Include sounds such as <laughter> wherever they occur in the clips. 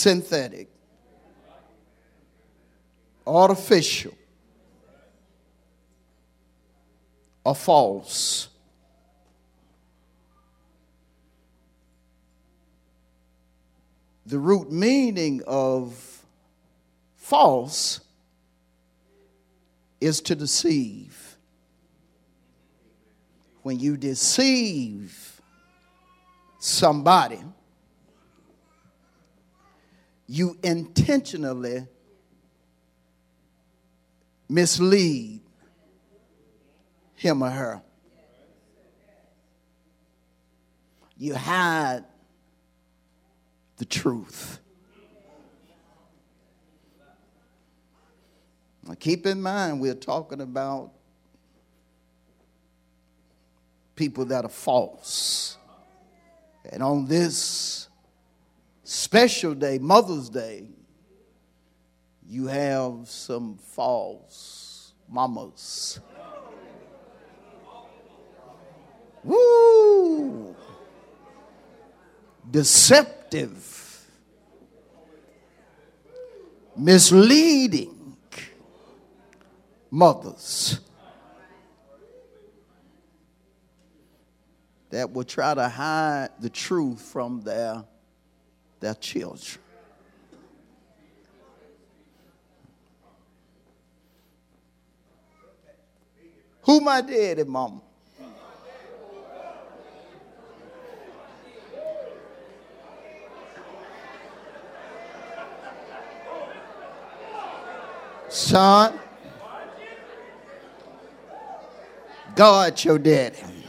synthetic, artificial, or false. The root meaning of false is to deceive. When you deceive somebody, you intentionally mislead him or her. You hide the truth. Now keep in mind, we're talking about people that are false. And on this special day, Mother's Day, you have some false mamas. Woo! Deceptive, misleading mothers that will try to hide the truth from their, their children. Who my daddy, mama? Son, God your daddy.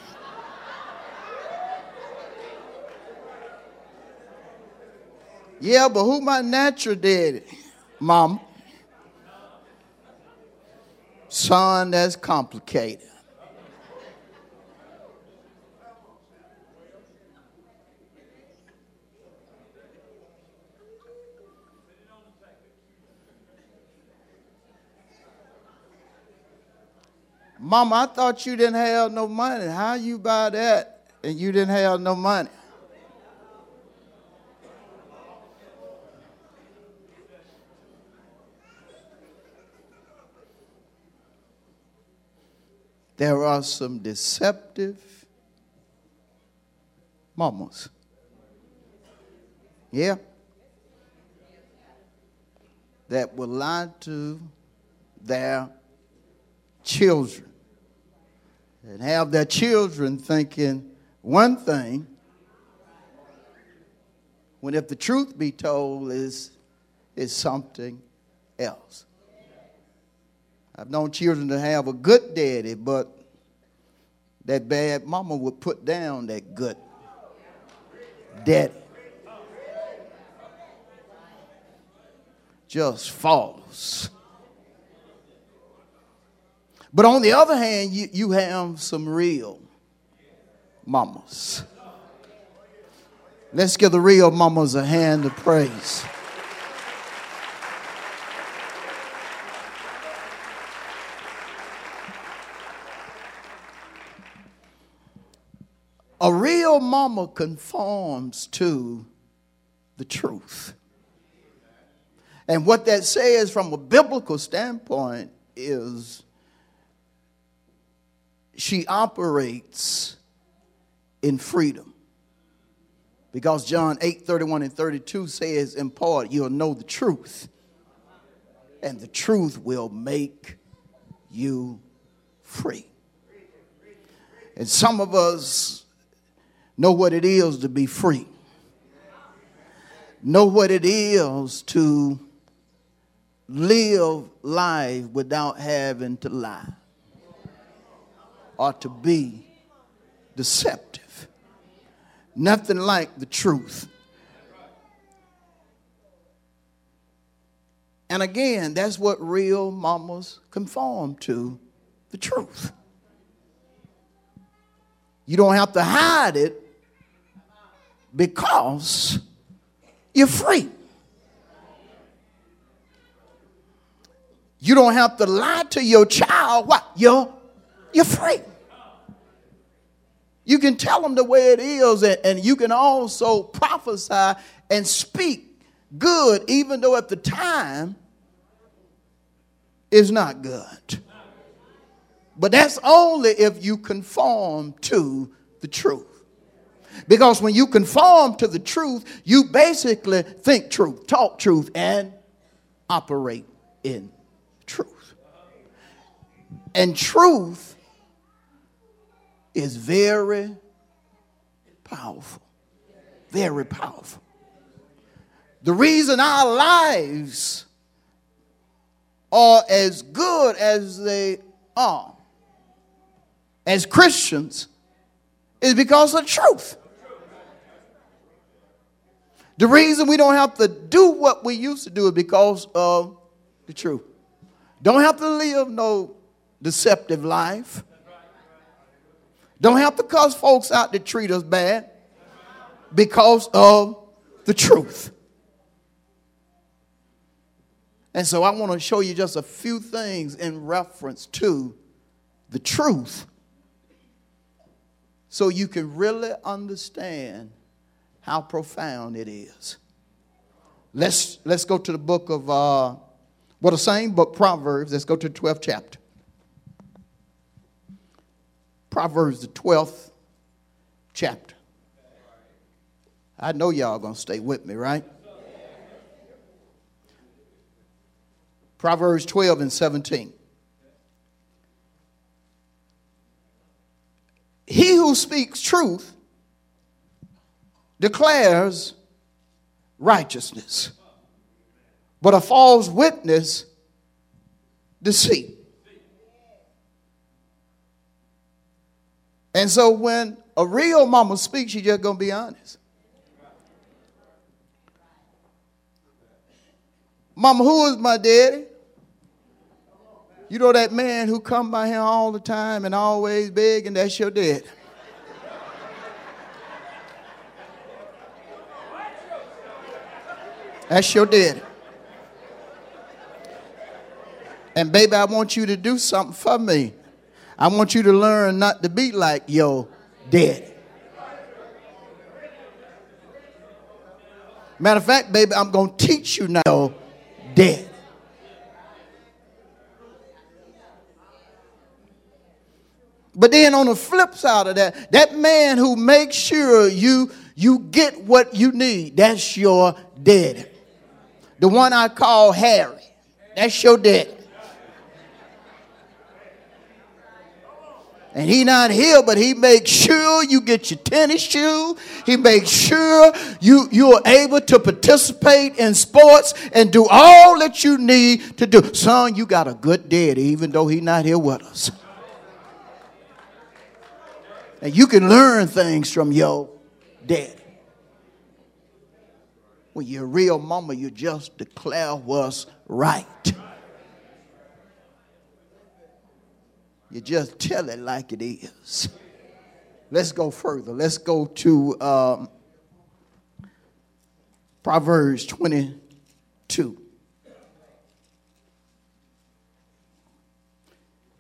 Yeah, but who my natural daddy? Mom. Son, that's complicated. Mama, I thought you didn't have no money. How you buy that and you didn't have no money? There are some deceptive mamas. Yeah. That will lie to their children and have their children thinking one thing when if the truth be told is is something else. I've known children to have a good daddy, but that bad mama would put down that good daddy. Just false. But on the other hand, you, you have some real mamas. Let's give the real mamas a hand of praise. A real mama conforms to the truth. And what that says from a biblical standpoint is she operates in freedom. Because John 8 31 and 32 says, in part, you'll know the truth, and the truth will make you free. And some of us Know what it is to be free. Know what it is to live life without having to lie or to be deceptive. Nothing like the truth. And again, that's what real mamas conform to the truth. You don't have to hide it because you're free. You don't have to lie to your child. What? You're, you're free. You can tell them the way it is, and, and you can also prophesy and speak good, even though at the time it's not good. But that's only if you conform to the truth. Because when you conform to the truth, you basically think truth, talk truth, and operate in truth. And truth is very powerful. Very powerful. The reason our lives are as good as they are as Christians is because of truth. The reason we don't have to do what we used to do is because of the truth. Don't have to live no deceptive life. Don't have to cuss folks out to treat us bad because of the truth. And so I want to show you just a few things in reference to the truth so you can really understand how profound it is. Let's, let's go to the book of, uh, well, the same book, Proverbs. Let's go to the 12th chapter. Proverbs, the 12th chapter. I know y'all going to stay with me, right? Proverbs 12 and 17. He who speaks truth declares righteousness, but a false witness deceit. And so when a real mama speaks, she's just gonna be honest. Mama, who is my daddy? You know that man who come by here all the time and always begging, that's your dad. That's your daddy. And baby, I want you to do something for me. I want you to learn not to be like your daddy. Matter of fact, baby, I'm going to teach you now, dead. But then on the flip side of that, that man who makes sure you you get what you need, that's your daddy. The one I call Harry. That's your daddy. And he not here, but he makes sure you get your tennis shoe. He makes sure you, you are able to participate in sports and do all that you need to do. Son, you got a good daddy, even though he not here with us. And you can learn things from your daddy. When you're a real mama, you just declare what's right. You just tell it like it is. Let's go further. Let's go to um, Proverbs 22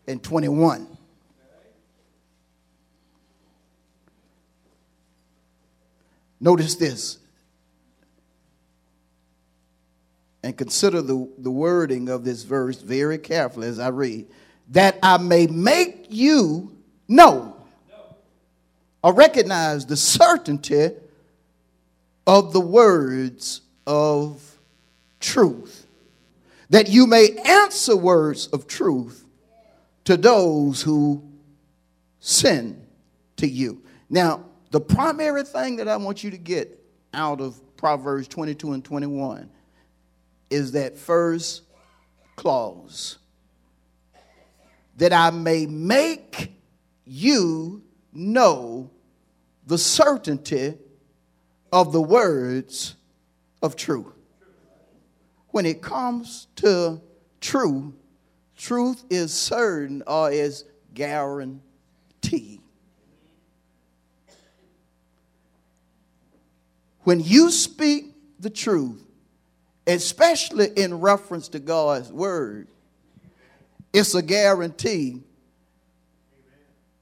and 21. Notice this and consider the, the wording of this verse very carefully as I read. That I may make you know or recognize the certainty of the words of truth. That you may answer words of truth to those who sin to you. Now, the primary thing that I want you to get out of Proverbs 22 and 21 is that first clause that I may make you know the certainty of the words of truth. when it comes to truth, truth is certain or is guaranteed. When you speak the truth, especially in reference to God's word, it's a guarantee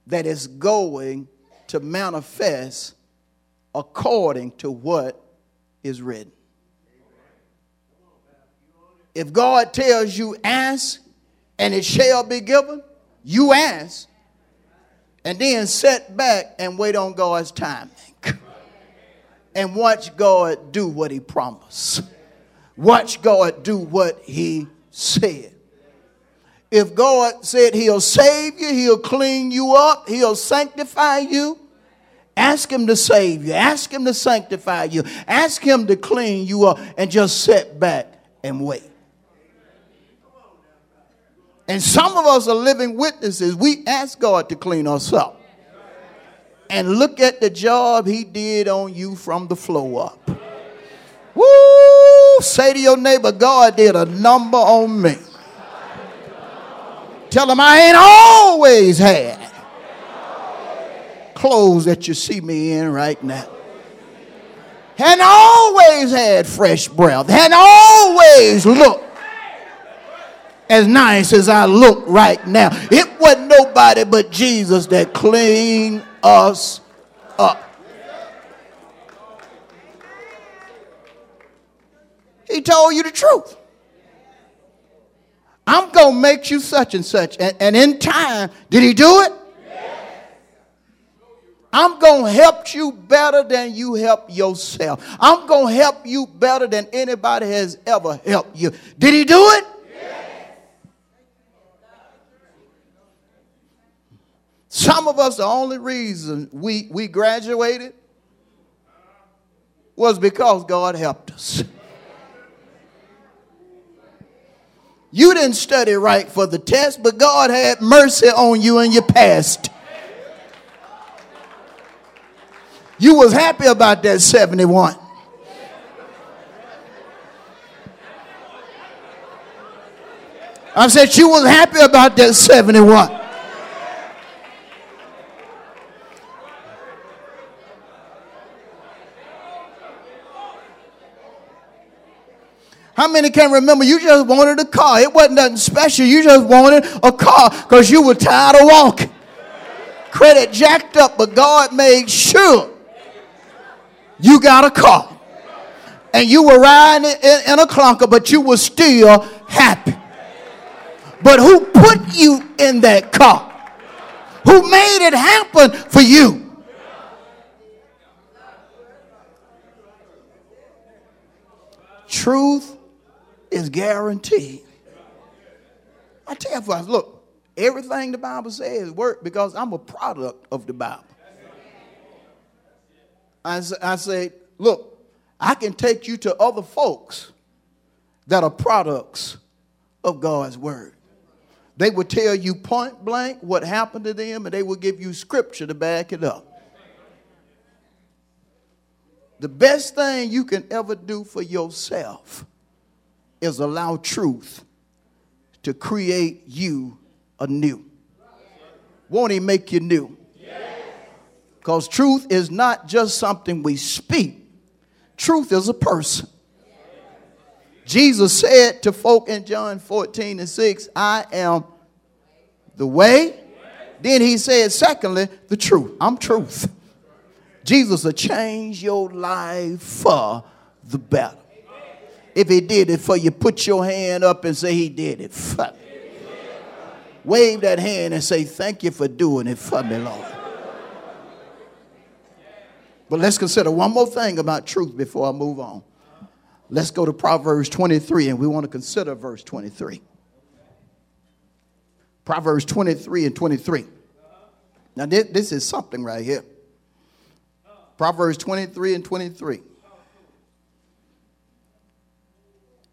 that it's going to manifest according to what is written. If God tells you, ask and it shall be given, you ask and then sit back and wait on God's timing and watch God do what He promised. Watch God do what He said. If God said He'll save you, He'll clean you up, He'll sanctify you, ask Him to save you, ask Him to sanctify you, ask Him to clean you up, and just sit back and wait. And some of us are living witnesses. We ask God to clean us up. And look at the job He did on you from the flow up. Woo! Say to your neighbor, God did a number on me. Tell them I ain't always had clothes that you see me in right now. Hadn't always had fresh breath. Hadn't always looked as nice as I look right now. It wasn't nobody but Jesus that cleaned us up. He told you the truth. I'm going to make you such and such. And, and in time, did he do it? I'm going to help you better than you help yourself. I'm going to help you better than anybody has ever helped you. Did he do it? Some of us, the only reason we, we graduated was because God helped us. You didn't study right for the test, but God had mercy on you and you passed. You was happy about that 71. I said you was happy about that 71. How many can remember you just wanted a car? It wasn't nothing special. You just wanted a car because you were tired of walking. Credit jacked up, but God made sure you got a car. And you were riding in, in a clunker, but you were still happy. But who put you in that car? Who made it happen for you? Truth is guaranteed. I tell you, look, everything the Bible says work because I'm a product of the Bible. I, I say, look, I can take you to other folks that are products of God's word. They will tell you point blank what happened to them, and they will give you scripture to back it up. The best thing you can ever do for yourself is allow truth to create you anew. Won't he make you new? Because truth is not just something we speak, truth is a person. Jesus said to folk in John 14 and 6, I am the way. Then he said, secondly, the truth. I'm truth. Jesus will change your life for the better. If he did it for you, put your hand up and say, He did it for me. Wave that hand and say, Thank you for doing it for me, Lord. But let's consider one more thing about truth before I move on. Let's go to Proverbs 23, and we want to consider verse 23. Proverbs 23 and 23. Now, this, this is something right here. Proverbs 23 and 23.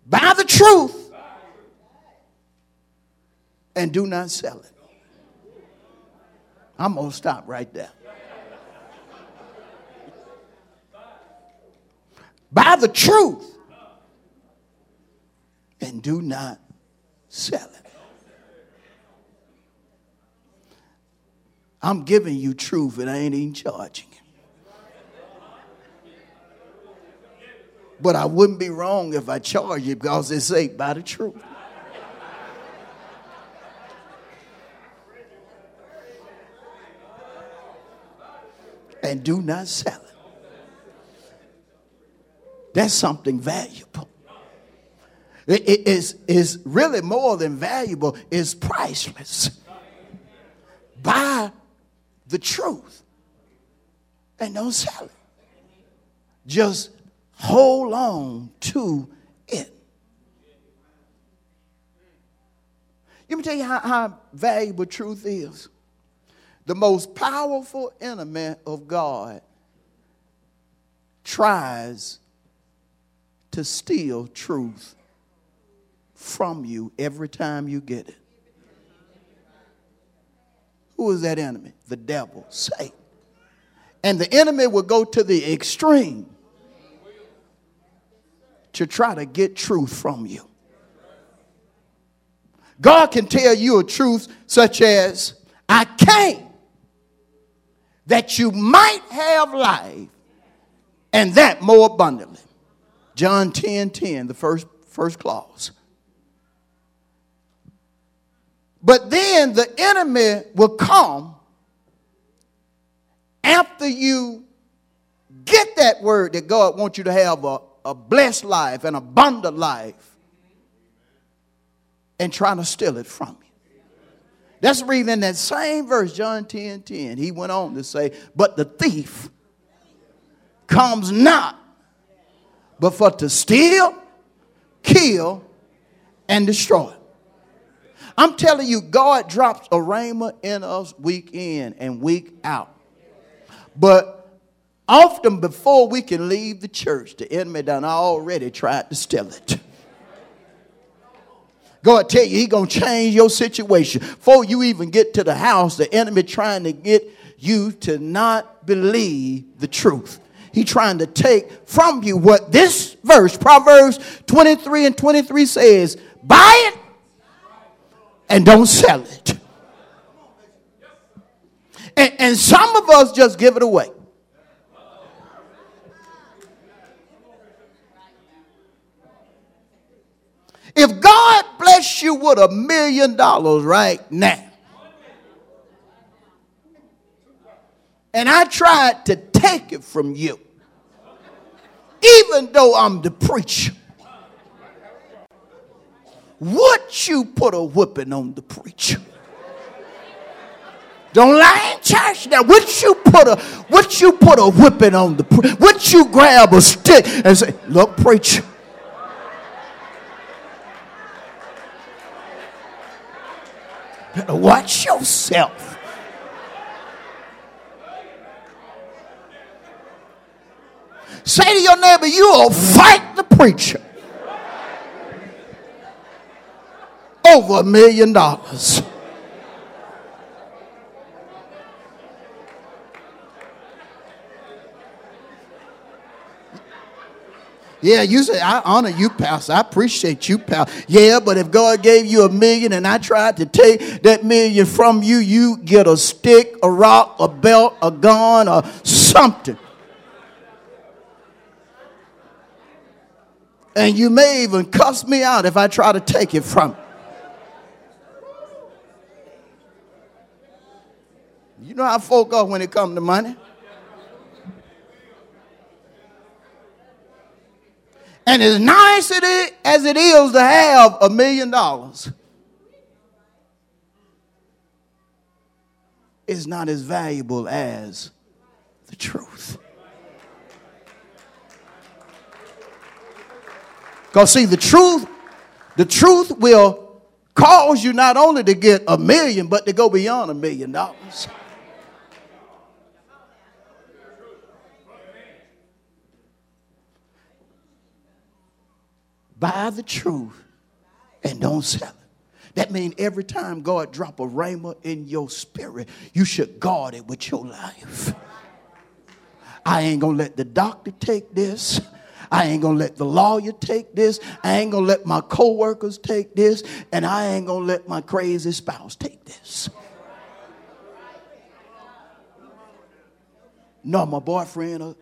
Buy the truth and do not sell it. I'm going to stop right there. Buy the truth and do not sell it. I'm giving you truth and I ain't even charging. But I wouldn't be wrong if I charge you because it's ain't buy the truth. And do not sell it. That's something valuable. It is, is really more than valuable, it's priceless. Buy the truth and don't sell it. Just hold on to it. Let me tell you how, how valuable truth is. The most powerful enemy of God tries to steal truth from you every time you get it. Who is that enemy? The devil, Satan. And the enemy will go to the extreme to try to get truth from you. God can tell you a truth such as, I came that you might have life and that more abundantly. John 10 10, the first, first clause. But then the enemy will come after you get that word that God wants you to have a, a blessed life, an abundant life, and trying to steal it from you. That's the reason in that same verse, John 10 10, he went on to say, But the thief comes not but for to steal, kill, and destroy. I'm telling you, God drops a rhema in us week in and week out. But often before we can leave the church, the enemy done already tried to steal it. God tell you he gonna change your situation. Before you even get to the house, the enemy trying to get you to not believe the truth. He trying to take from you what this verse, Proverbs 23 and 23 says, buy it and don't sell it. And, and some of us just give it away. If God bless you with a million dollars right now, and I tried to take it from you, even though I'm the preacher, would you put a whipping on the preacher? Don't lie in church now. Would you put a would you put a whipping on the? Would you grab a stick and say, look, preacher? Watch yourself. Say to your neighbor, you'll fight the preacher. over a million dollars. Yeah, you say, I honor you, Pastor. I appreciate you, pal. Yeah, but if God gave you a million and I tried to take that million from you, you get a stick, a rock, a belt, a gun, or something. And you may even cuss me out if I try to take it from you. You know how folk are when it comes to money. And as nice as it is to have a million dollars, it's not as valuable as the truth. Because, see, the truth, the truth will cause you not only to get a million, but to go beyond a million dollars. Buy the truth and don't sell it. That means every time God drop a rhema in your spirit, you should guard it with your life. I ain't gonna let the doctor take this. I ain't gonna let the lawyer take this. I ain't gonna let my co-workers take this, and I ain't gonna let my crazy spouse take this. No, my boyfriend or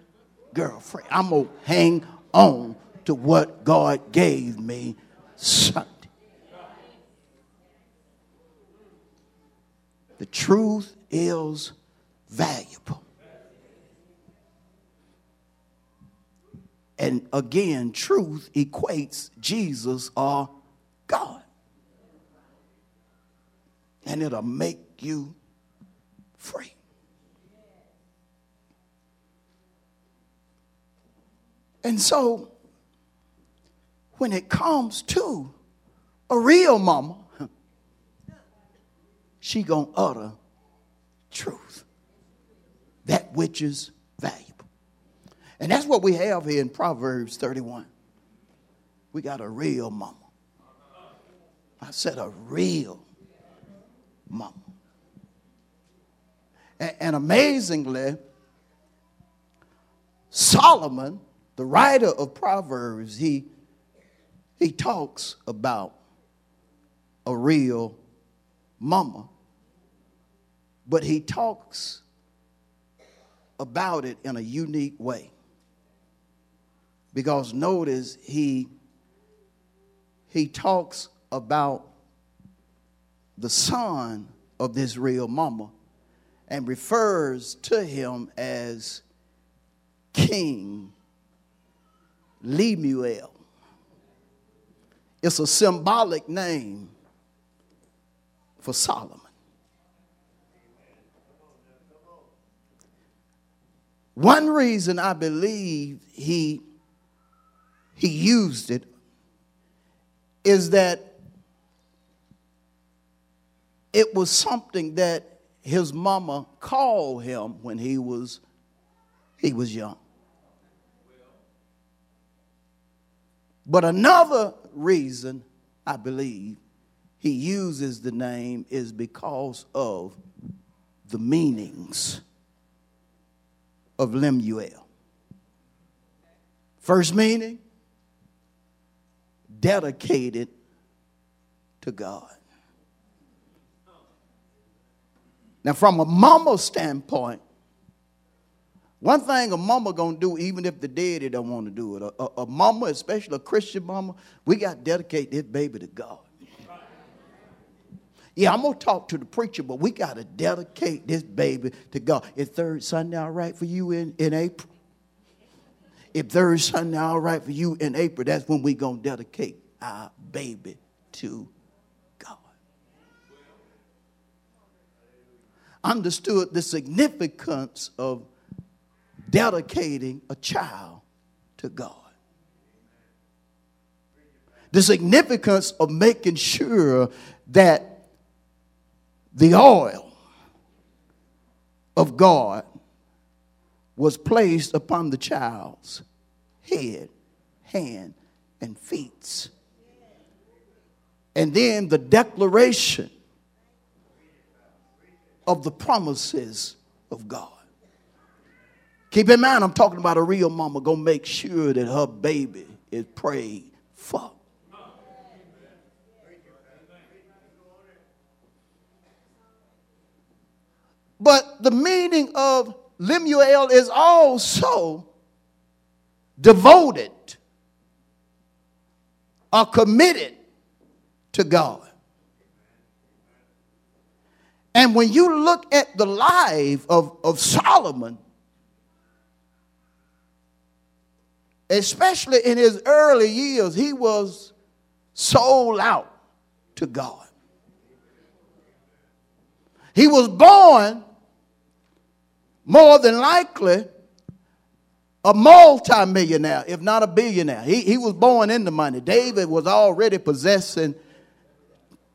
girlfriend. I'm gonna hang on to what God gave me Sunday. The truth is valuable. And again, truth equates Jesus or God. And it'll make you free. And so, when it comes to a real mama, she gonna utter truth, that which is valuable. And that's what we have here in Proverbs 31. We got a real mama. I said a real mama. And, and amazingly, Solomon, the writer of Proverbs, he, he talks about a real mama, but he talks about it in a unique way. Because notice he he talks about the son of this real mama and refers to him as King Lemuel. It's a symbolic name for Solomon. One reason I believe he he used it is that it was something that his mama called him when he was he was young. But another reason I believe he uses the name is because of the meanings of Lemuel. First meaning, dedicated to God. Now, from a mama standpoint, one thing a mama gonna do, even if the daddy don't want to do it, a, a, a mama, especially a Christian mama, we got to dedicate this baby to God. Yeah, I'm gonna talk to the preacher, but we got to dedicate this baby to God. Is third Sunday all right for you in, in April? If third Sunday all right for you in April, that's when we gonna dedicate our baby to God. Understood the significance of dedicating a child to God. The significance of making sure that the oil of God was placed upon the child's head, hand, and feet. And then the declaration of the promises of God. Keep in mind, I'm talking about a real mama gonna make sure that her baby is prayed for. But the meaning of Lemuel is also devoted or committed to God. And when you look at the life of, of Solomon, especially in his early years, he was sold out to God. He was born more than likely a multimillionaire, if not a billionaire. He, he was born into money. David was already possessing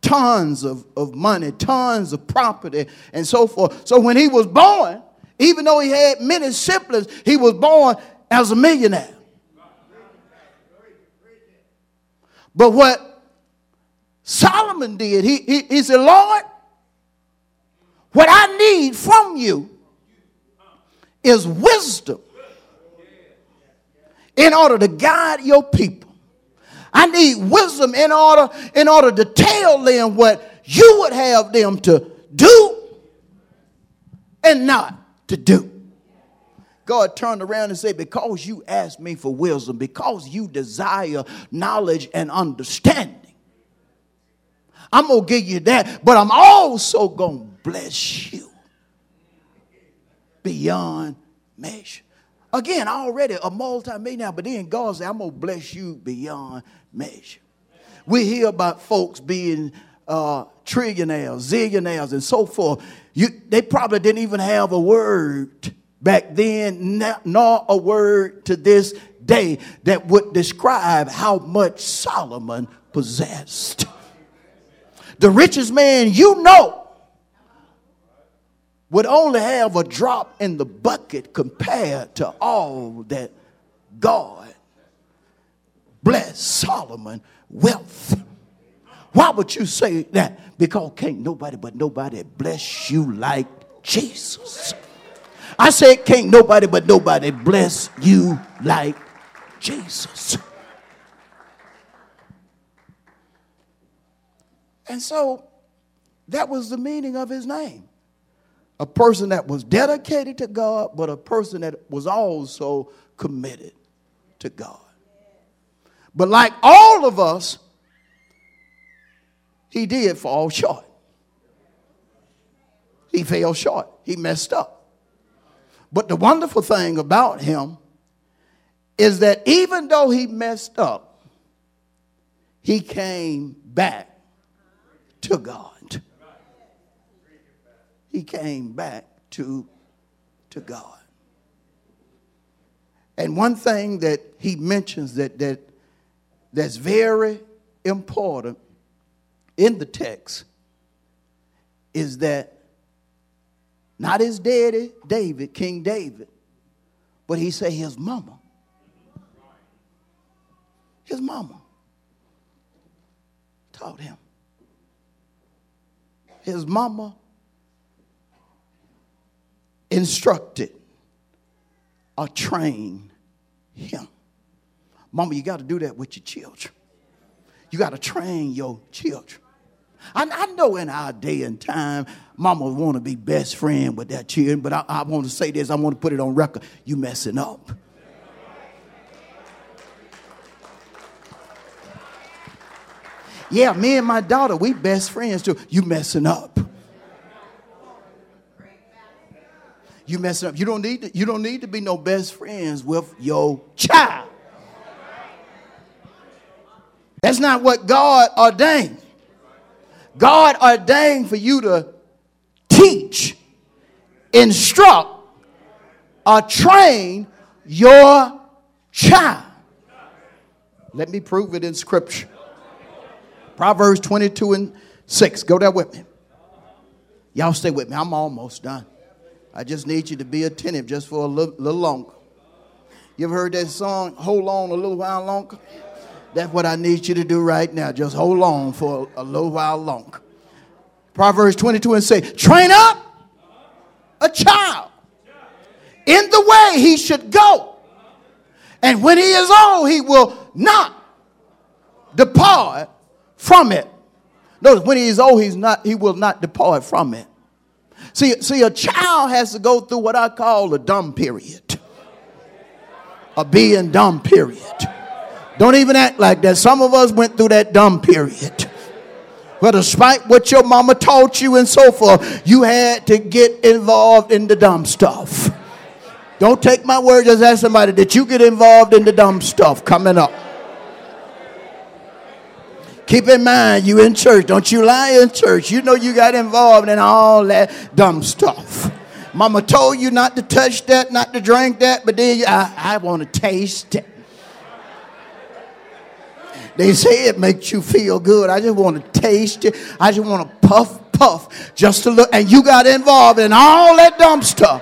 tons of, of money, tons of property, and so forth. So when he was born, even though he had many siblings, he was born as a millionaire. But what Solomon did, he, he, he said, Lord, what I need from you is wisdom in order to guide your people. I need wisdom in order in order to tell them what you would have them to do and not to do. God turned around and said, Because you asked me for wisdom, because you desire knowledge and understanding, I'm going to give you that, but I'm also going to bless you beyond measure. Again, already a multi-millionaire, but then God said, I'm going to bless you beyond measure. We hear about folks being uh, trillionaires, zillionaires, and so forth. You, they probably didn't even have a word back then, nor a word to this day that would describe how much Solomon possessed. The richest man you know would only have a drop in the bucket compared to all that God blessed Solomon wealth. Why would you say that? Because can't nobody but nobody bless you like Jesus. I said, can't nobody but nobody bless you like Jesus. And so that was the meaning of his name. A person that was dedicated to God, but a person that was also committed to God. But like all of us, he did fall short. He fell short. He messed up. But the wonderful thing about him is that even though he messed up, he came back to God. He came back to, to God. And one thing that he mentions that, that that's very important in the text is that not his daddy, David, King David, but he said his mama. His mama taught him. His mama instructed or trained him. Mama, you got to do that with your children. You got to train your children. I, I know in our day and time, mama want to be best friend with that children, but I, I want to say this, I want to put it on record. You messing up. Yeah, me and my daughter, we best friends too. You messing up. You messing up. You don't need to, you don't need to be no best friends with your child. That's not what God ordained. God ordained for you to teach, instruct, or train your child. Let me prove it in scripture. Proverbs 22 and 6. Go there with me. Y'all stay with me. I'm almost done. I just need you to be attentive just for a little, little longer. You ever heard that song, Hold On a Little While Longer? That's what I need you to do right now. Just hold on for a, a little while longer. Proverbs 22 and say, train up a child in the way he should go. And when he is old, he will not depart from it. Notice when he is old, he's not, he will not depart from it. See, see, a child has to go through what I call a dumb period. A being dumb period. Don't even act like that. Some of us went through that dumb period. But despite what your mama taught you and so forth, you had to get involved in the dumb stuff. Don't take my word, just ask somebody, did you get involved in the dumb stuff coming up? Keep in mind, you in church. Don't you lie in church. You know you got involved in all that dumb stuff. Mama told you not to touch that, not to drink that, but then I, I want to taste it. They say it makes you feel good. I just want to taste it. I just want to puff, puff, just to look. And you got involved in all that dumb stuff.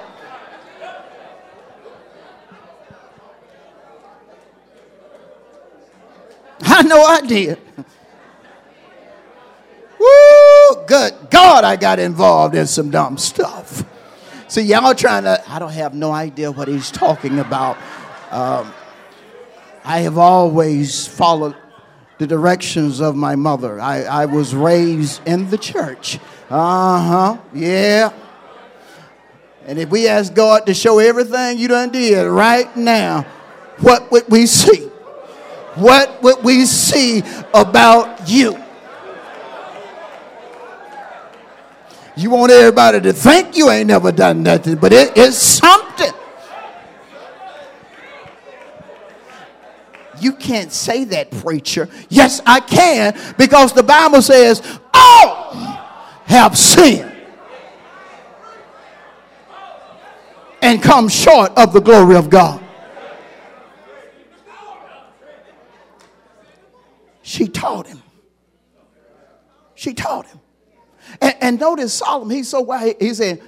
<laughs> I know I did. <laughs> Woo, good God, I got involved in some dumb stuff. See, y'all trying to, I don't have no idea what he's talking about. Um, I have always followed the directions of my mother. I, I was raised in the church. Uh huh. Yeah. And if we ask God to show everything you done did right now, what would we see? What would we see about you? You want everybody to think you ain't never done nothing, but it is something. You can't say that, preacher. Yes, I can, because the Bible says, all have sinned and come short of the glory of God. She taught him. She taught him. And, and notice Solomon, he's so wise. He said,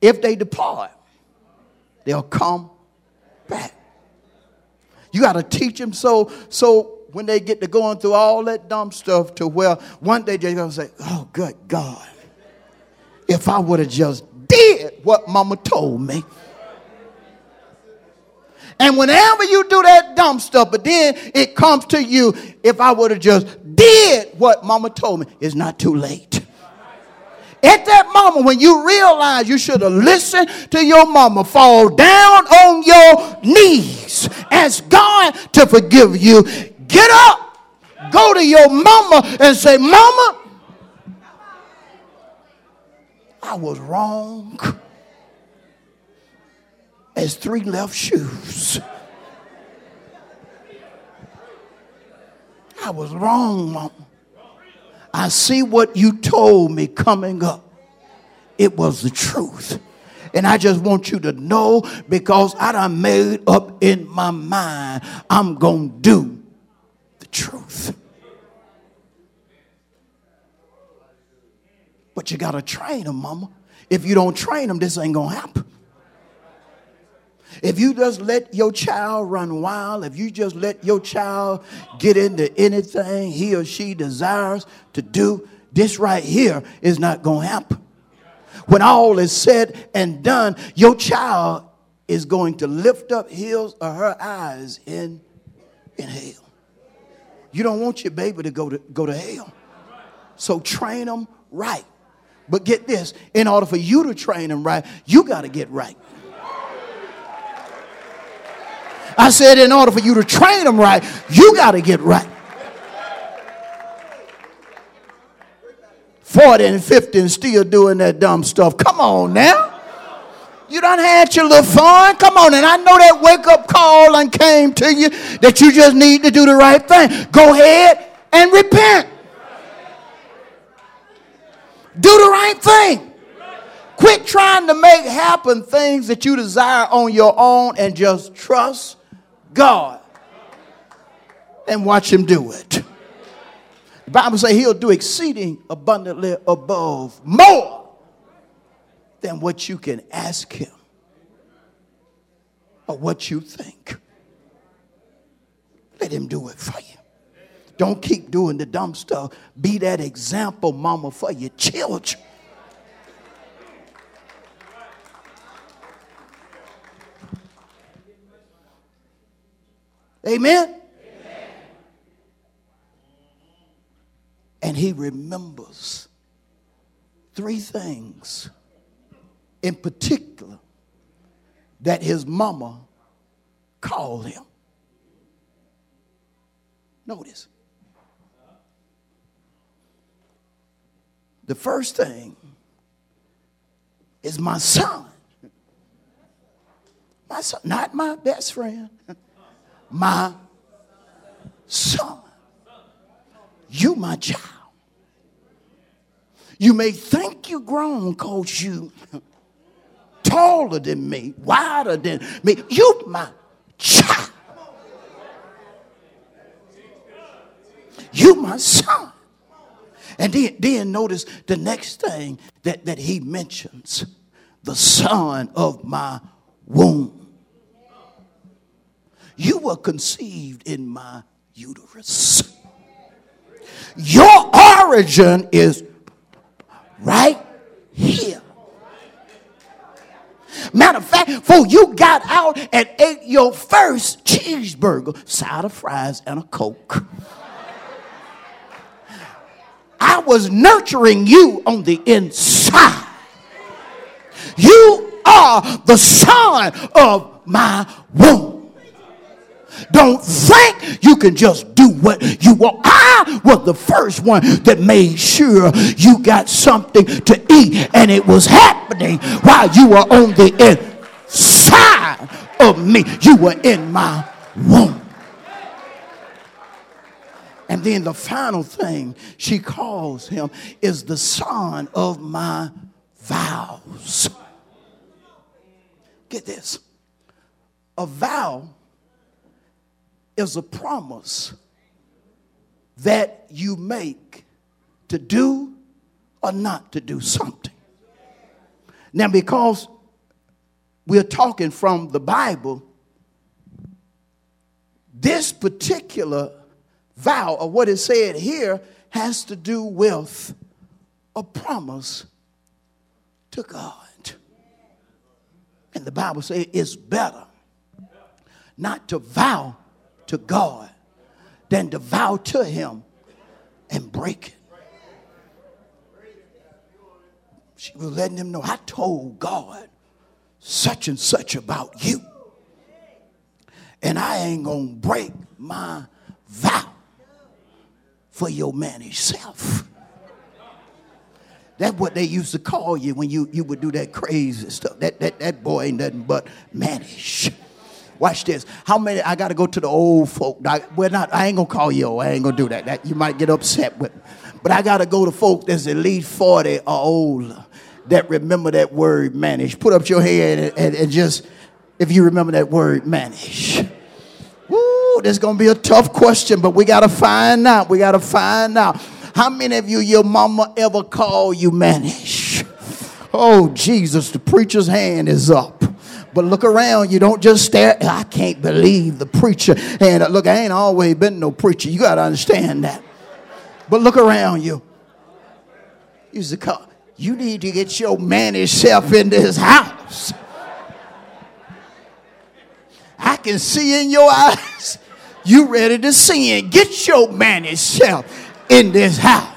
if they depart, they'll come back. You got to teach them so so when they get to going through all that dumb stuff to where one day they're gonna say, "Oh, good God, if I would have just did what Mama told me." And whenever you do that dumb stuff, but then it comes to you, if I would have just did what Mama told me, it's not too late. At that moment, when you realize you should have listened to your mama, fall down on your knees, ask God to forgive you, get up, go to your mama and say, Mama, I was wrong as three left shoes. I was wrong, Mama. I see what you told me coming up. It was the truth. And I just want you to know because I done made up in my mind, I'm going to do the truth. But you got to train them, mama. If you don't train them, this ain't going to happen. If you just let your child run wild, if you just let your child get into anything he or she desires to do, this right here is not going to happen. When all is said and done, your child is going to lift up his or her eyes in, in hell. You don't want your baby to go to, go to hell. So train them right. But get this in order for you to train them right, you got to get right. I said, in order for you to train them right, you got to get right. 40 and 50 and still doing that dumb stuff. Come on now. You done had your little fun. Come on. And I know that wake up call and came to you that you just need to do the right thing. Go ahead and repent. Do the right thing. Quit trying to make happen things that you desire on your own and just trust God and watch him do it. The Bible says he'll do exceeding abundantly above more than what you can ask him or what you think. Let him do it for you. Don't keep doing the dumb stuff. Be that example, mama, for your children. Amen? Amen. And he remembers three things in particular that his mama called him. Notice. The first thing is my son. My son, not my best friend <laughs> my son. You my child. You may think you grown because you taller than me, wider than me. You my child. You my son. And then, then notice the next thing that, that he mentions the son of my womb. You were conceived in my uterus. Your origin is right here. Matter of fact, before you got out and ate your first cheeseburger, side of fries, and a Coke. I was nurturing you on the inside. You are the son of my womb. Don't think you can just do what you want. I was the first one that made sure you got something to eat, and it was happening while you were on the inside of me. You were in my womb. And then the final thing she calls him is the son of my vows. Get this a vow is a promise that you make to do or not to do something. Now, because we're talking from the Bible, this particular vow, or what is said here, has to do with a promise to God. And the Bible says it's better not to vow to God than to vow to Him and break it. She was letting him know, I told God such and such about you. And I ain't gonna break my vow for your managed self. That's what they used to call you when you, you would do that crazy stuff. That, that, that boy ain't nothing but mannish. Watch this. How many? I got to go to the old folk. I, we're not. I ain't gonna call you. I ain't gonna do that. That you might get upset with. But I got to go to folk that's at least forty or older that remember that word manage. Put up your hand and, and, and just if you remember that word manage. Woo, this gonna be a tough question, but we gotta find out. We gotta find out. How many of you, your mama ever called you manage? Oh, Jesus, the preacher's hand is up. But look around, you don't just stare. I can't believe the preacher. And uh, look, I ain't always been no preacher. You got to understand that. But look around you. Use the call. You need to get your managed self in this house. I can see in your eyes you ready to sin. Get your managed self in this house.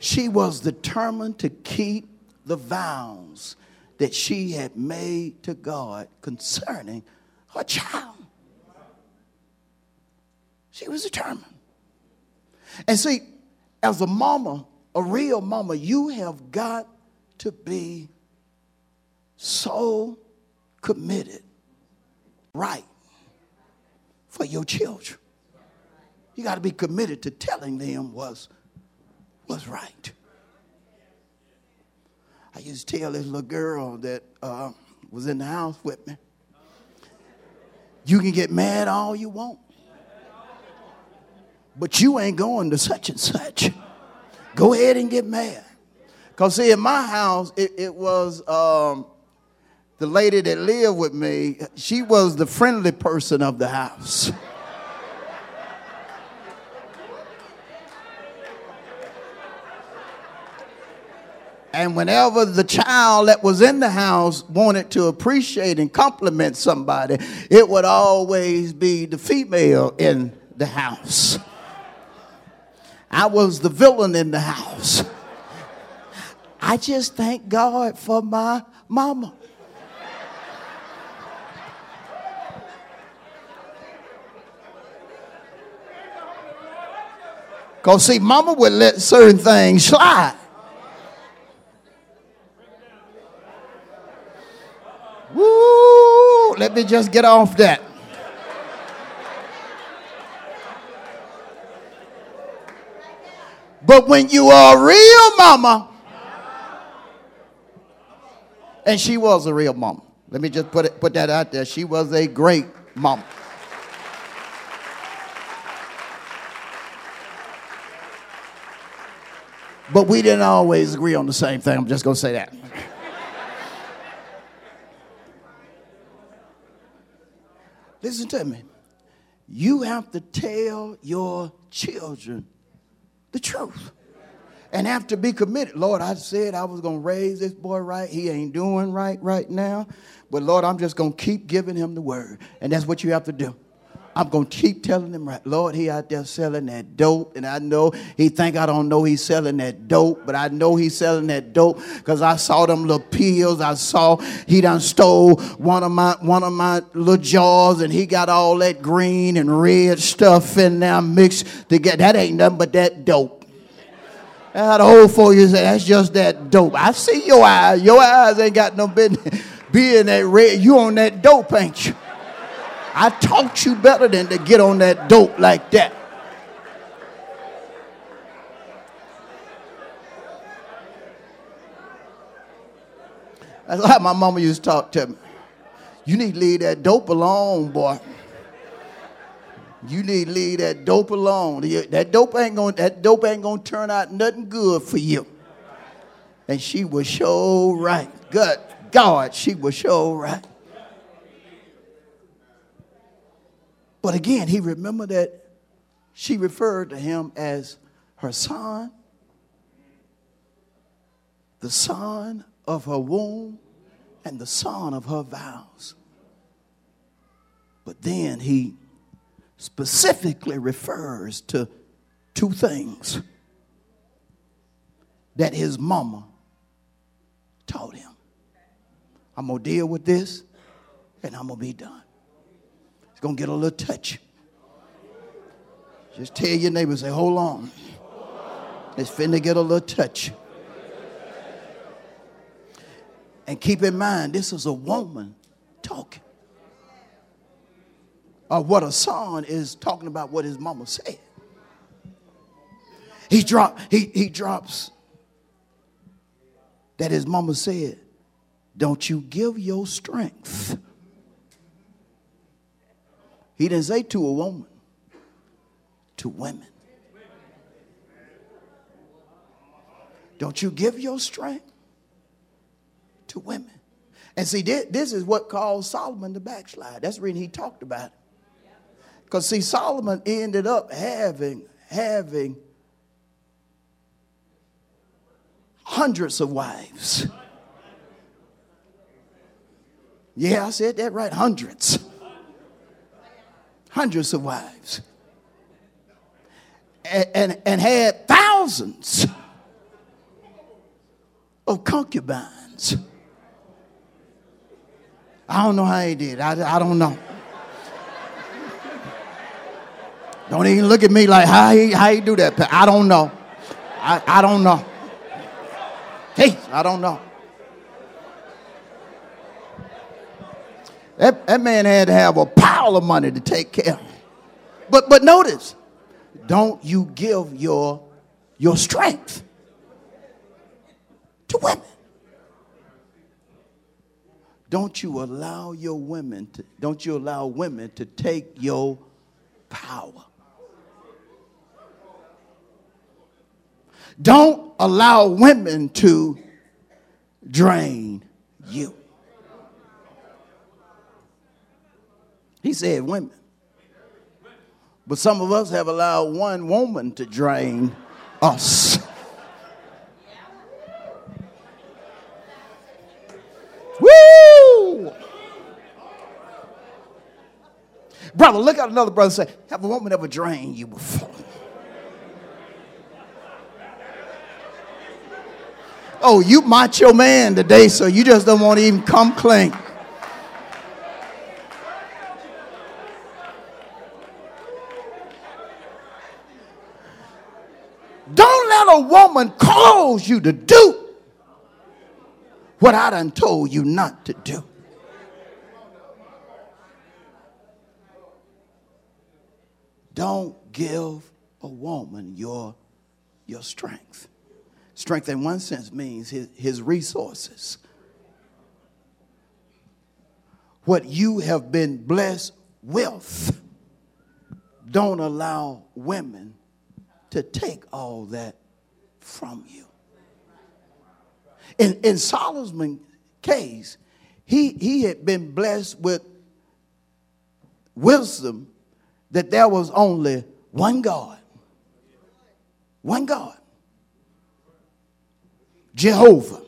She was determined to keep the vows that she had made to God concerning her child. She was determined. And see, as a mama, a real mama, you have got to be so committed, right, for your children. You got to be committed to telling them what's, what's right. I used to tell this little girl that uh, was in the house with me, you can get mad all you want, but you ain't going to such and such. Go ahead and get mad. Because, see, in my house, it, it was um, the lady that lived with me, she was the friendly person of the house. And whenever the child that was in the house wanted to appreciate and compliment somebody, it would always be the female in the house. I was the villain in the house. I just thank God for my mama. Because, see, mama would let certain things slide. Woo! Let me just get off that. But when you are a real mama, and she was a real mama. Let me just put it, put that out there. She was a great mama. But we didn't always agree on the same thing. I'm just going to say that. Listen to me. You have to tell your children the truth. and have to be committed. Lord, I said I was going to raise this boy right. He ain't doing right right now. But Lord, I'm just going to keep giving him the word. And that's what you have to do. I'm going to keep telling him, right, Lord, he out there selling that dope. And I know he think I don't know he's selling that dope, but I know he's selling that dope because I saw them little pills. I saw he done stole one of my one of my little jars and he got all that green and red stuff in there mixed together. That ain't nothing but that dope. How the whole for you say that's just that dope. I see your eyes. Your eyes ain't got no business being that red. You on that dope, ain't you? I taught you better than to get on that dope like that. That's how my mama used to talk to me. You need to leave that dope alone, boy. You need to leave that dope alone. That dope ain't gonna that dope ain't gonna turn out nothing good for you. And she was so right. Good God, she was so right. But again, he remembered that she referred to him as her son, the son of her womb, and the son of her vows. But then he specifically refers to two things that his mama taught him. I'm going to deal with this and I'm going to be done. It's going to get a little touch. Just tell your neighbor, say, hold on. It's finna get a little touch. And keep in mind, this is a woman talking. Or what a son is talking about what his mama said. He drop, he, he drops that his mama said, Don't you give your strength he didn't say to a woman, to women. Don't you give your strength to women. And see, this is what caused Solomon to backslide. That's the reason he talked about it. Because see, Solomon ended up having having hundreds of wives. Yeah, I said that right, hundreds hundreds of wives and, and, and had thousands of concubines. I don't know how he did. I, I don't know. Don't even look at me like how he how he do that. I don't know. I, I don't know. Hey, I don't know. That, that man had to have a pile of money to take care. of. But but notice, don't you give your your strength to women. Don't you allow your women to don't you allow women to take your power. Don't allow women to drain you. He said women. But some of us have allowed one woman to drain us. Woo! Brother, look at another brother say, Have a woman ever drained you before? Oh, you macho man today, so you just don't want to even come clean. Woman calls you to do what I done told you not to do. Don't give a woman your, your strength. Strength, in one sense, means his, his resources. What you have been blessed with. Don't allow women to take all that from you. In, in Solomon's case, he, he had been blessed with wisdom that there was only one God. One God. Jehovah,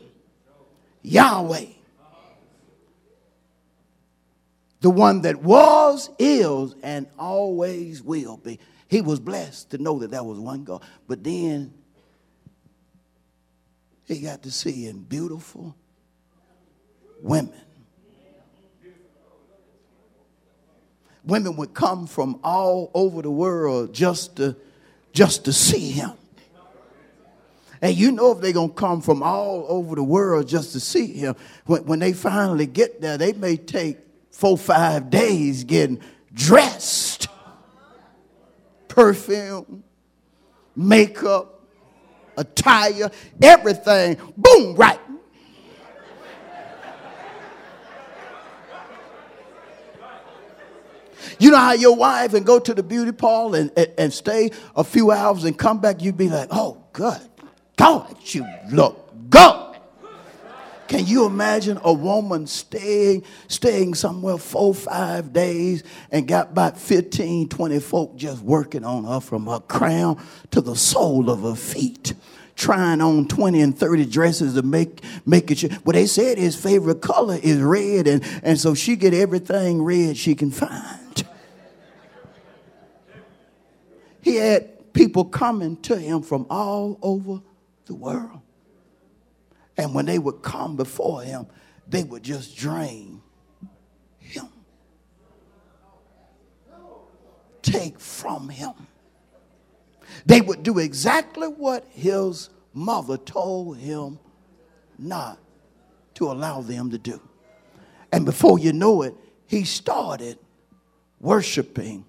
Yahweh, the one that was, is, and always will be. He was blessed to know that there was one God. But then he got to see in beautiful women. Women would come from all over the world just to, just to see him. And you know if they're going to come from all over the world just to see him, when, when they finally get there, they may take four, five days getting dressed, perfume, makeup, attire, everything. Boom, right. You know how your wife and go to the beauty parlor and, and, and stay a few hours and come back, you'd be like, oh, good God, you look good. Can you imagine a woman staying, staying somewhere four, five days and got about 15, 20 folk just working on her from her crown to the sole of her feet? Trying on 20 and 30 dresses to make, make it. Well, they said his favorite color is red, and, and so she get everything red she can find. He had people coming to him from all over the world. And when they would come before him, they would just drain him, take from him. They would do exactly what his mother told him not to allow them to do. And before you know it, he started worshiping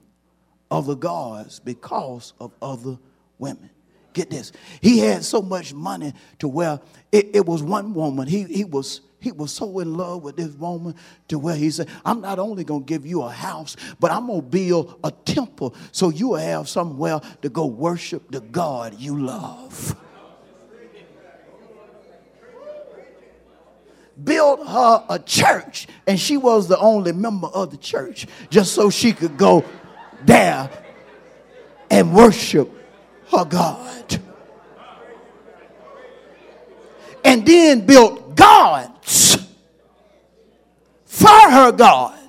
other gods because of other women. Get this. He had so much money to where it, it was one woman. He, he was he was so in love with this woman to where he said, I'm not only going to give you a house, but I'm going to build a temple so you will have somewhere to go worship the God you love. Built her a church, and she was the only member of the church, just so she could go there and worship her God. And then built gods for her God.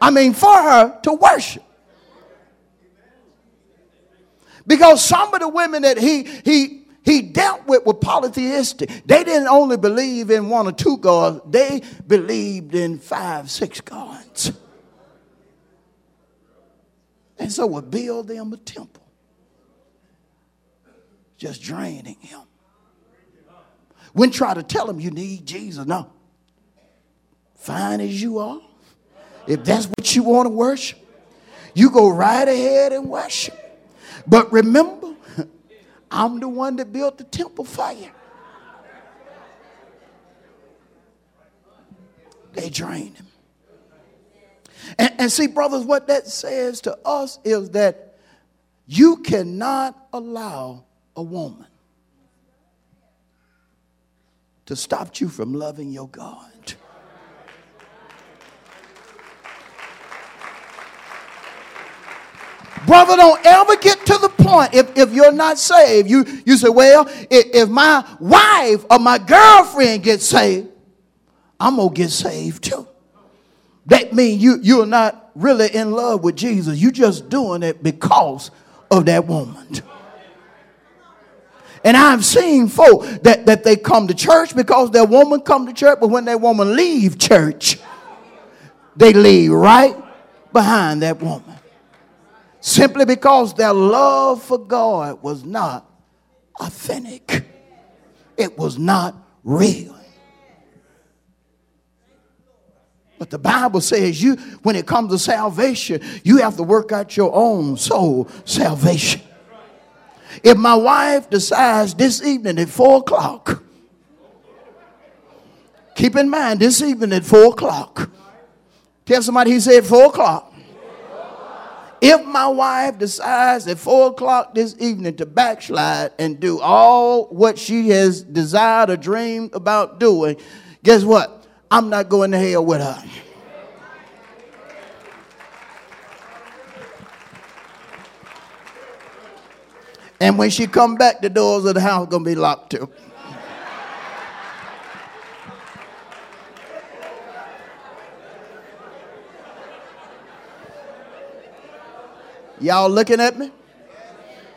I mean, for her to worship. Because some of the women that he he he dealt with were polytheistic. They didn't only believe in one or two gods, they believed in five, six gods. And so would build them a temple just draining him. When try to tell him you need Jesus. No. Fine as you are, if that's what you want to worship, you go right ahead and worship. But remember, <laughs> I'm the one that built the temple you. They drained him. And, and, see, brothers, what that says to us is that you cannot allow a woman to stop you from loving your God. Brother, don't ever get to the point if, if you're not saved. You, you say, well, if, if my wife or my girlfriend gets saved, I'm going to get saved too. That means you, you're not really in love with Jesus. You're just doing it because of that woman. And I've seen folk that, that they come to church because their woman come to church, but when their woman leave church, they leave right behind that woman. Simply because their love for God was not authentic. It was not real. But the Bible says you, when it comes to salvation, you have to work out your own soul salvation. If my wife decides this evening at four o'clock, keep in mind this evening at four o'clock. Tell somebody he said four o'clock. If my wife decides at four o'clock this evening to backslide and do all what she has desired or dreamed about doing, guess what? I'm not going to hell with her. And when she come back, the doors of the house gonna be locked too. Y'all looking at me?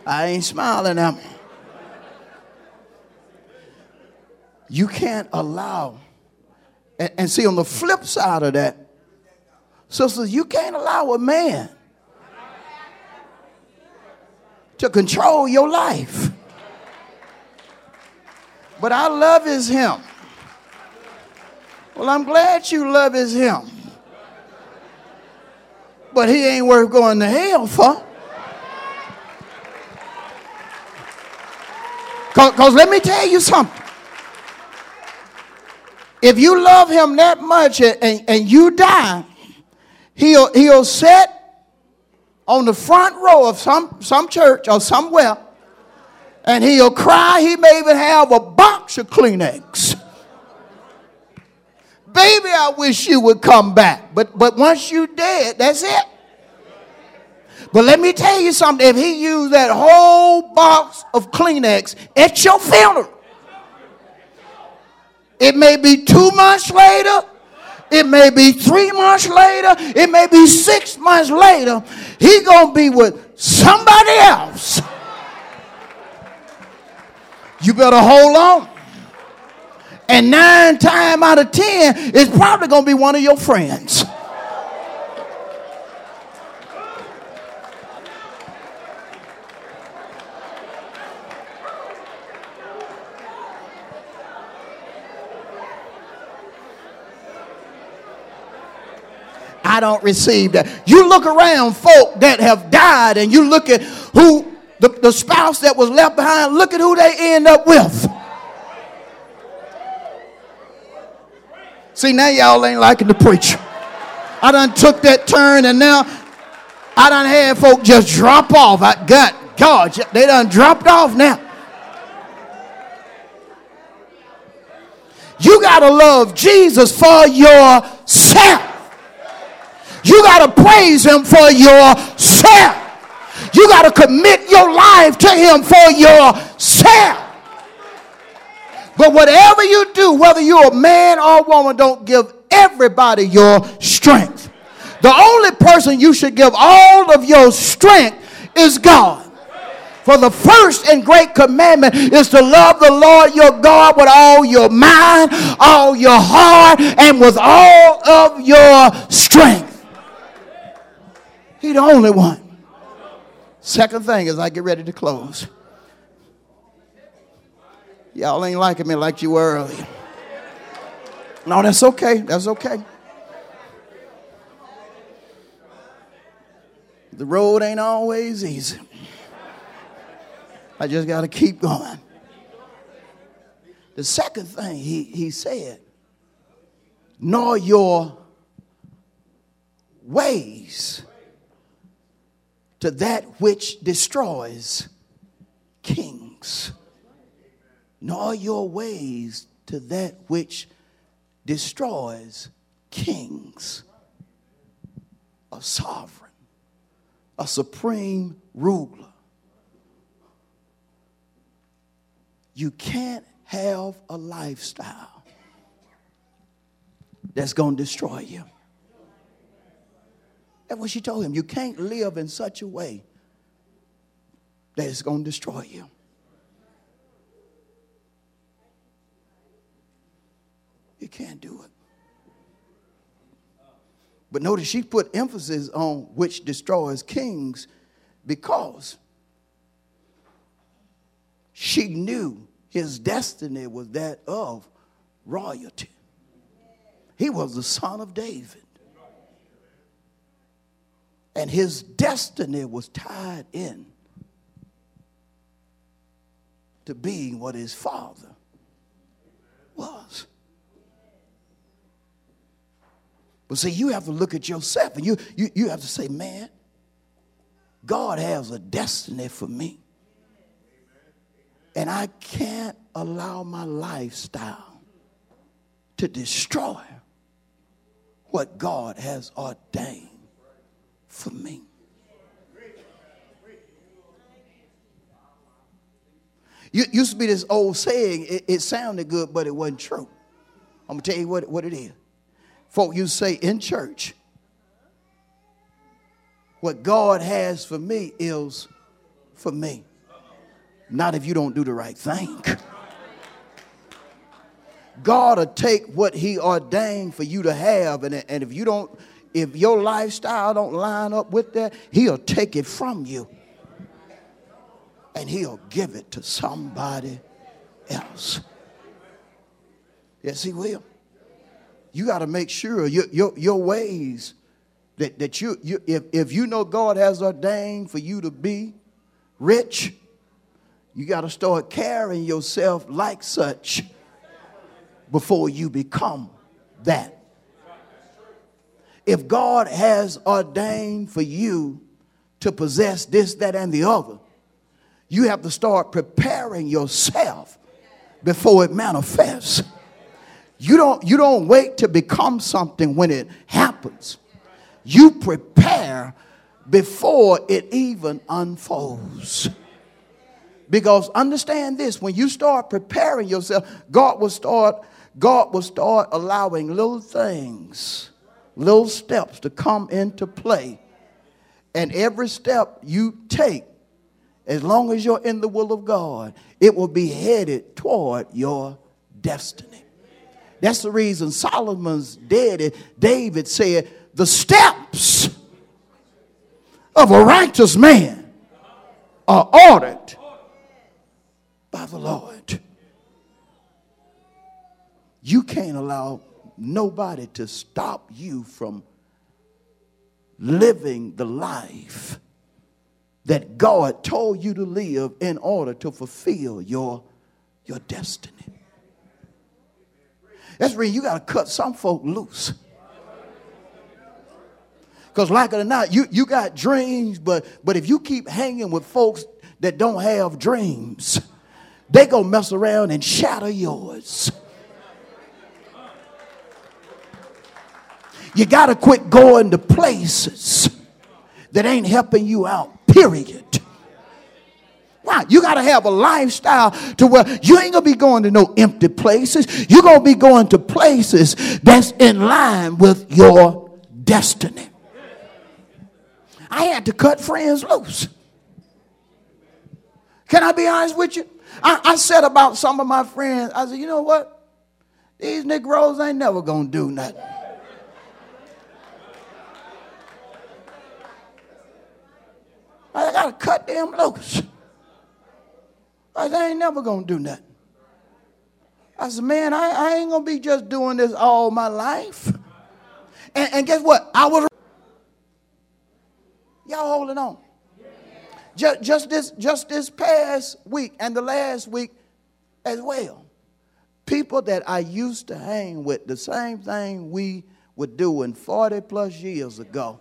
I ain't smiling at me. You can't allow, and, and see on the flip side of that, sisters, you can't allow a man to control your life. But I love is him. Well, I'm glad you love is him. But he ain't worth going to hell for. Because let me tell you something. If you love him that much and, and, and you die, he'll, he'll sit on the front row of some, some church or somewhere and he'll cry. He may even have a box of Kleenex. Baby, I wish you would come back. But, but once you're dead, that's it. But let me tell you something. If he used that whole box of Kleenex at your funeral, it may be two months later, it may be three months later, it may be six months later, he gonna be with somebody else. You better hold on. And nine times out of ten, it's probably gonna be one of your friends. I don't receive that. You look around folk that have died and you look at who the, the spouse that was left behind, look at who they end up with. See, now y'all ain't liking the preacher. I done took that turn and now I done had folk just drop off. I got God, they done dropped off now. You got to love Jesus for yourself. You got to praise him for yourself. You got to commit your life to him for yourself. But whatever you do, whether you're a man or a woman, don't give everybody your strength. The only person you should give all of your strength is God. For the first and great commandment is to love the Lord your God with all your mind, all your heart, and with all of your strength. He the only one. Second thing as I get ready to close. Y'all ain't liking me like you were earlier. No, that's okay. That's okay. The road ain't always easy. I just got to keep going. The second thing he, he said, nor your ways to that which destroys kings, nor your ways to that which destroys kings. A sovereign, a supreme ruler. You can't have a lifestyle that's going to destroy you. That's what she told him. You can't live in such a way that it's going to destroy you. You can't do it. But notice she put emphasis on which destroys kings because she knew his destiny was that of royalty. He was the son of David. And his destiny was tied in to being what his father was. But see, you have to look at yourself and you, you, you have to say, man, God has a destiny for me. And I can't allow my lifestyle to destroy what God has ordained for me. You, used to be this old saying, it, it, sounded good, but it wasn't true. I'm going to tell you what, what it is. Folk you say in church, what God has for me is for me. Not if you don't do the right thing. God will take what he ordained for you to have and, and if you don't if your lifestyle don't line up with that, he'll take it from you. And he'll give it to somebody else. Yes, he will. You got to make sure your, your, your ways that, that you, you if, if you know God has ordained for you to be rich, you got to start carrying yourself like such before you become that. If God has ordained for you to possess this, that, and the other, you have to start preparing yourself before it manifests. You don't, you don't wait to become something when it happens. You prepare before it even unfolds. Because understand this, when you start preparing yourself, God will start, God will start allowing little things, little steps to come into play. And every step you take, as long as you're in the will of God, it will be headed toward your destiny. That's the reason Solomon's dead. David said, The steps of a righteous man are ordered by the Lord. You can't allow nobody to stop you from living the life that God told you to live in order to fulfill your, your destiny. That's reason you got to cut some folk loose. Because like it or not, you, you got dreams, but, but if you keep hanging with folks that don't have dreams, they go mess around and shatter yours. You got to quit going to places that ain't helping you out, period. Why? You got to have a lifestyle to where you ain't going to be going to no empty places. You're going to be going to places that's in line with your destiny. I had to cut friends loose. Can I be honest with you? I, I said about some of my friends, I said, you know what? These Negroes ain't never to do nothing. I got to cut them loose. I said, I ain't never going to do nothing. I said, man, I, I ain't going to be just doing this all my life. And, and guess what? I was. Y'all holding on. Just, just, this, just this past week and the last week as well. People that I used to hang with, the same thing we were doing 40 plus years ago.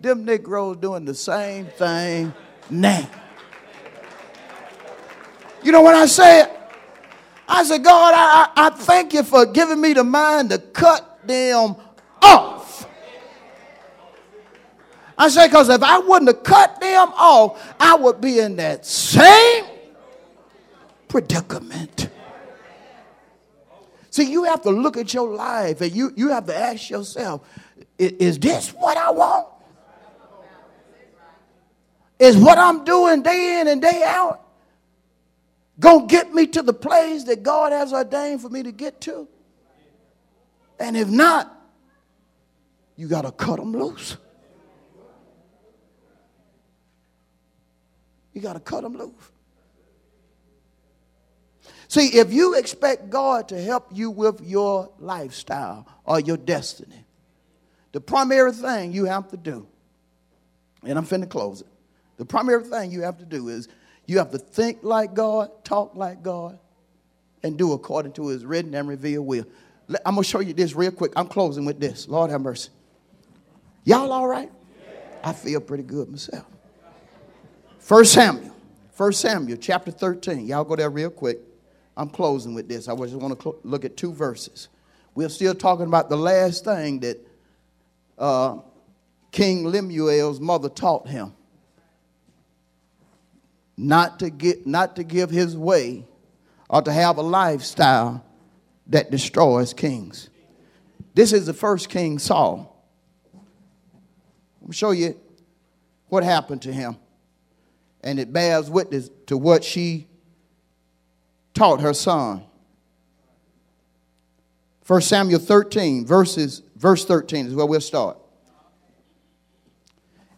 Them Negroes doing the same thing now. You know what I said? I said, God, I, I thank you for giving me the mind to cut them off. I said, because if I wouldn't have cut them off, I would be in that same predicament. See, you have to look at your life and you, you have to ask yourself, is this what I want? Is what I'm doing day in and day out going to get me to the place that God has ordained for me to get to? And if not, you got to cut them loose. You got to cut them loose. See, if you expect God to help you with your lifestyle or your destiny, the primary thing you have to do, and I'm finna close it, the primary thing you have to do is you have to think like God, talk like God, and do according to his written and revealed will. I'm going to show you this real quick. I'm closing with this. Lord have mercy. Y'all all right? I feel pretty good myself. First Samuel. First Samuel chapter 13. Y'all go there real quick. I'm closing with this. I just want to cl- look at two verses. We're still talking about the last thing that uh, King Lemuel's mother taught him not to get not to give his way or to have a lifestyle that destroys kings. This is the first king Saul. Me show you what happened to him. And it bears witness to what she taught her son. 1 Samuel 13, verses, verse 13 is where we'll start.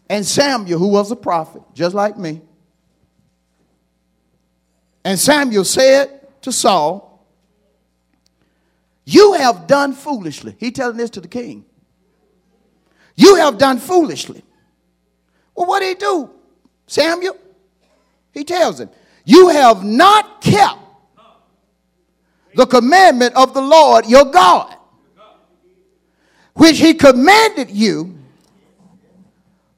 And Samuel, who was a prophet, just like me, and Samuel said to Saul, You have done foolishly. He telling this to the king. You have done foolishly. Well, what did he do, Samuel? He tells him, You have not kept the commandment of the Lord your God, which he commanded you.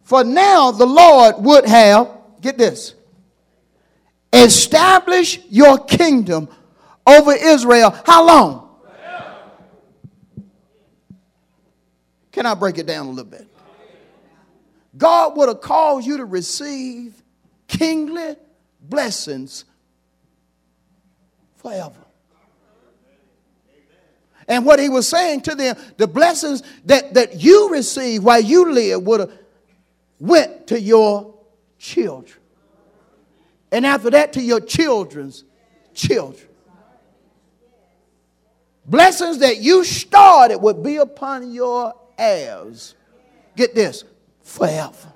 For now the Lord would have, get this, establish your kingdom over Israel. How long? Can I break it down a little bit? God would have caused you to receive kingly blessings forever. And what he was saying to them, the blessings that, that you receive while you live would have went to your children. And after that, to your children's children. Blessings that you started would be upon your heirs. Get this, forever.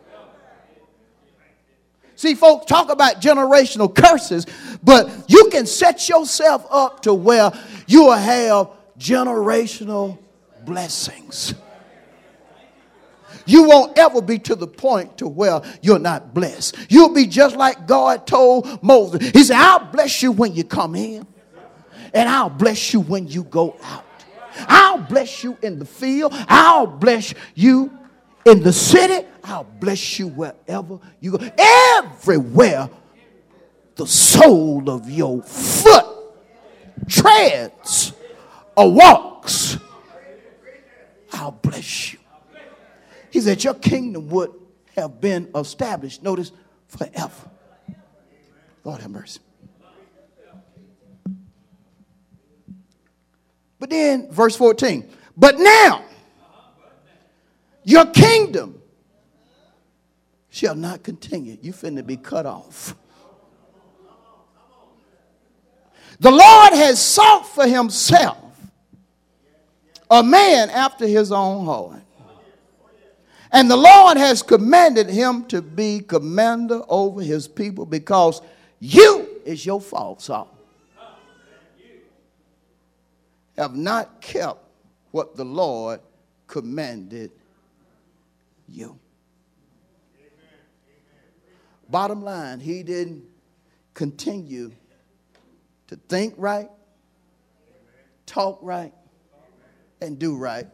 See, folks talk about generational curses, but you can set yourself up to where you will have generational blessings. You won't ever be to the point to where you're not blessed. You'll be just like God told Moses. He said, I'll bless you when you come in, and I'll bless you when you go out. I'll bless you in the field. I'll bless you in the city. I'll bless you wherever you go. Everywhere the sole of your foot treads or walks, I'll bless you. He said, Your kingdom would have been established, notice, forever. Lord have mercy. But then, verse 14, but now your kingdom shall not continue. You finna be cut off. The Lord has sought for himself a man after his own heart. And the Lord has commanded him to be commander over his people because you is your fault, Saul. Have not kept what the Lord commanded you. Bottom line, he didn't continue to think right, talk right, and do right,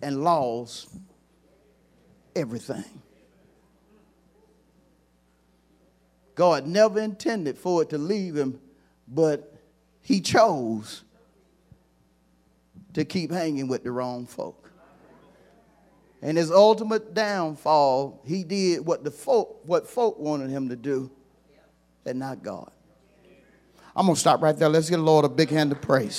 and laws everything. God never intended for it to leave him, but he chose to keep hanging with the wrong folk. And his ultimate downfall, he did what the folk, what folk wanted him to do, and not God. I'm gonna stop right there. Let's give the Lord a big hand of praise.